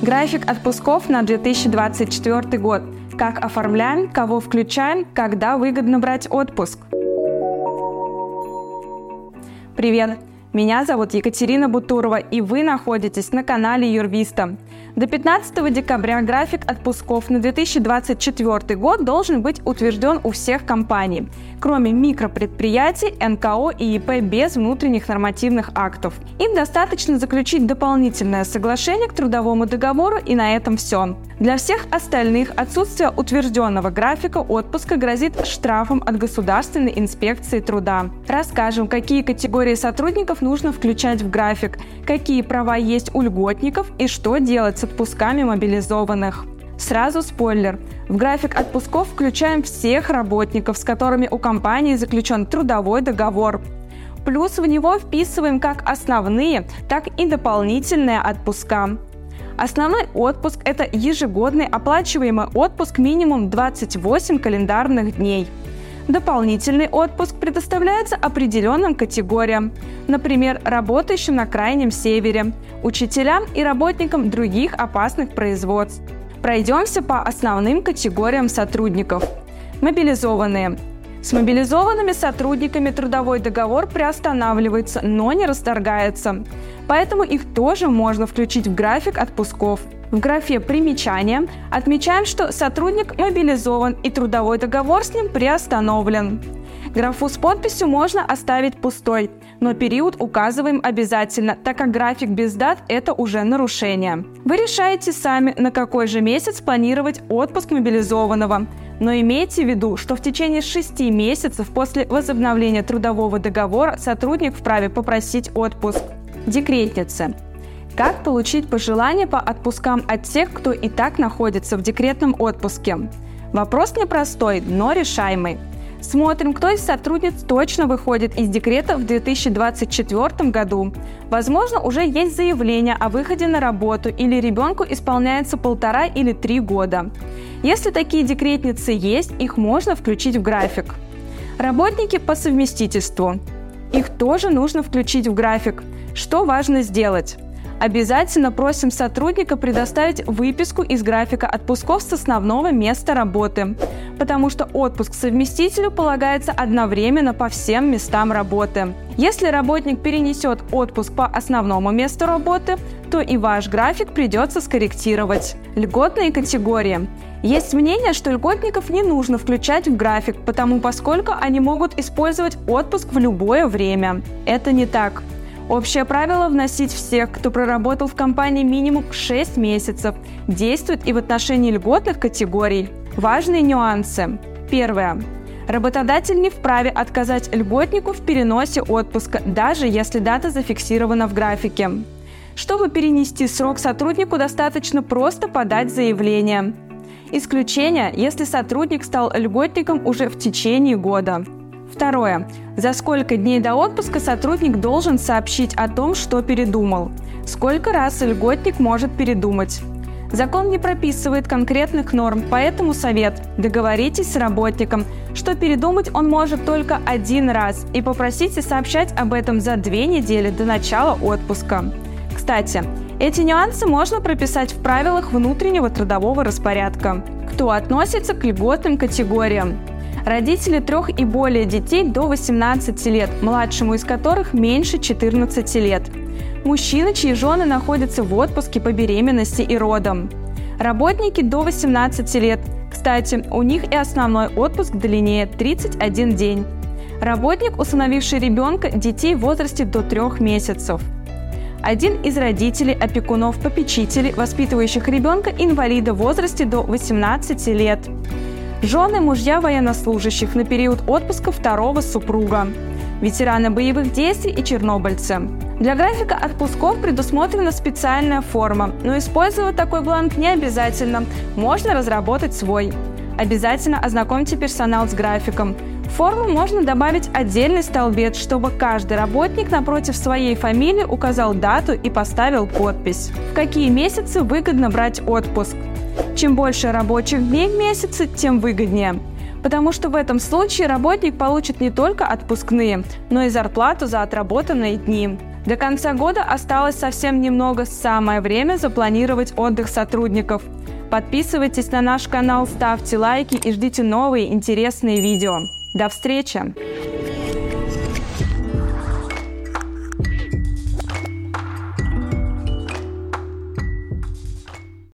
График отпусков на 2024 год. Как оформляем, кого включаем, когда выгодно брать отпуск. Привет! Меня зовут Екатерина Бутурова, и вы находитесь на канале Юрвиста. До 15 декабря график отпусков на 2024 год должен быть утвержден у всех компаний, кроме микропредприятий, НКО и ИП без внутренних нормативных актов. Им достаточно заключить дополнительное соглашение к трудовому договору и на этом все. Для всех остальных отсутствие утвержденного графика отпуска грозит штрафом от Государственной инспекции труда. Расскажем, какие категории сотрудников нужно включать в график, какие права есть у льготников и что делать с отпусками мобилизованных. Сразу спойлер. В график отпусков включаем всех работников, с которыми у компании заключен трудовой договор. Плюс в него вписываем как основные, так и дополнительные отпуска. Основной отпуск – это ежегодный оплачиваемый отпуск минимум 28 календарных дней. Дополнительный отпуск предоставляется определенным категориям, например, работающим на Крайнем Севере, учителям и работникам других опасных производств. Пройдемся по основным категориям сотрудников. Мобилизованные с мобилизованными сотрудниками трудовой договор приостанавливается, но не расторгается. Поэтому их тоже можно включить в график отпусков. В графе «Примечания» отмечаем, что сотрудник мобилизован и трудовой договор с ним приостановлен. Графу с подписью можно оставить пустой, но период указываем обязательно, так как график без дат – это уже нарушение. Вы решаете сами, на какой же месяц планировать отпуск мобилизованного. Но имейте в виду, что в течение шести месяцев после возобновления трудового договора сотрудник вправе попросить отпуск. Декретница. Как получить пожелания по отпускам от тех, кто и так находится в декретном отпуске? Вопрос непростой, но решаемый. Смотрим, кто из сотрудниц точно выходит из декрета в 2024 году. Возможно, уже есть заявление о выходе на работу или ребенку исполняется полтора или три года. Если такие декретницы есть, их можно включить в график. Работники по совместительству. Их тоже нужно включить в график. Что важно сделать? Обязательно просим сотрудника предоставить выписку из графика отпусков с основного места работы, потому что отпуск совместителю полагается одновременно по всем местам работы. Если работник перенесет отпуск по основному месту работы, то и ваш график придется скорректировать. Льготные категории. Есть мнение, что льготников не нужно включать в график, потому поскольку они могут использовать отпуск в любое время. Это не так. Общее правило – вносить всех, кто проработал в компании минимум 6 месяцев, действует и в отношении льготных категорий. Важные нюансы. Первое. Работодатель не вправе отказать льготнику в переносе отпуска, даже если дата зафиксирована в графике. Чтобы перенести срок сотруднику, достаточно просто подать заявление. Исключение, если сотрудник стал льготником уже в течение года. Второе. За сколько дней до отпуска сотрудник должен сообщить о том, что передумал? Сколько раз льготник может передумать? Закон не прописывает конкретных норм, поэтому совет – договоритесь с работником, что передумать он может только один раз, и попросите сообщать об этом за две недели до начала отпуска. Кстати, эти нюансы можно прописать в правилах внутреннего трудового распорядка. Кто относится к льготным категориям? Родители трех и более детей до 18 лет, младшему из которых меньше 14 лет. Мужчины, чьи жены находятся в отпуске по беременности и родам. Работники до 18 лет. Кстати, у них и основной отпуск длиннее – 31 день. Работник, усыновивший ребенка, детей в возрасте до 3 месяцев. Один из родителей, опекунов, попечителей, воспитывающих ребенка инвалида в возрасте до 18 лет жены мужья военнослужащих на период отпуска второго супруга, ветераны боевых действий и чернобыльцы. Для графика отпусков предусмотрена специальная форма, но использовать такой бланк не обязательно, можно разработать свой. Обязательно ознакомьте персонал с графиком. В форму можно добавить отдельный столбец, чтобы каждый работник напротив своей фамилии указал дату и поставил подпись. В какие месяцы выгодно брать отпуск? Чем больше рабочих дней в месяце, тем выгоднее. Потому что в этом случае работник получит не только отпускные, но и зарплату за отработанные дни. До конца года осталось совсем немного, самое время запланировать отдых сотрудников. Подписывайтесь на наш канал, ставьте лайки и ждите новые интересные видео. До встречи!